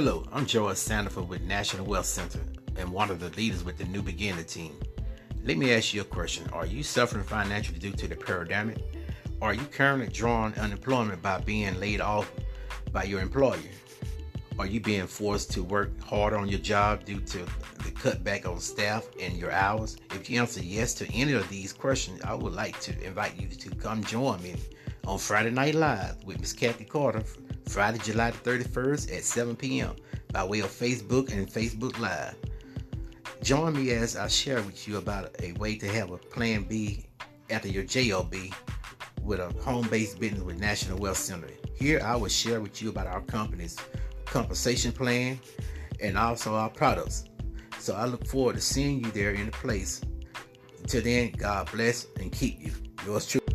Hello, I'm George Sandifer with National Wealth Center and one of the leaders with the New Beginner team. Let me ask you a question. Are you suffering financially due to the pandemic? Are you currently drawing unemployment by being laid off by your employer? Are you being forced to work harder on your job due to the cutback on staff and your hours? If you answer yes to any of these questions, I would like to invite you to come join me on Friday Night Live with Miss Kathy Carter, Friday, July the 31st at 7 p.m. by way of Facebook and Facebook Live. Join me as I share with you about a way to have a plan B after your JOB with a home-based business with National Wealth Center. Here I will share with you about our company's compensation plan and also our products. So I look forward to seeing you there in the place. Until then, God bless and keep you. Yours truly.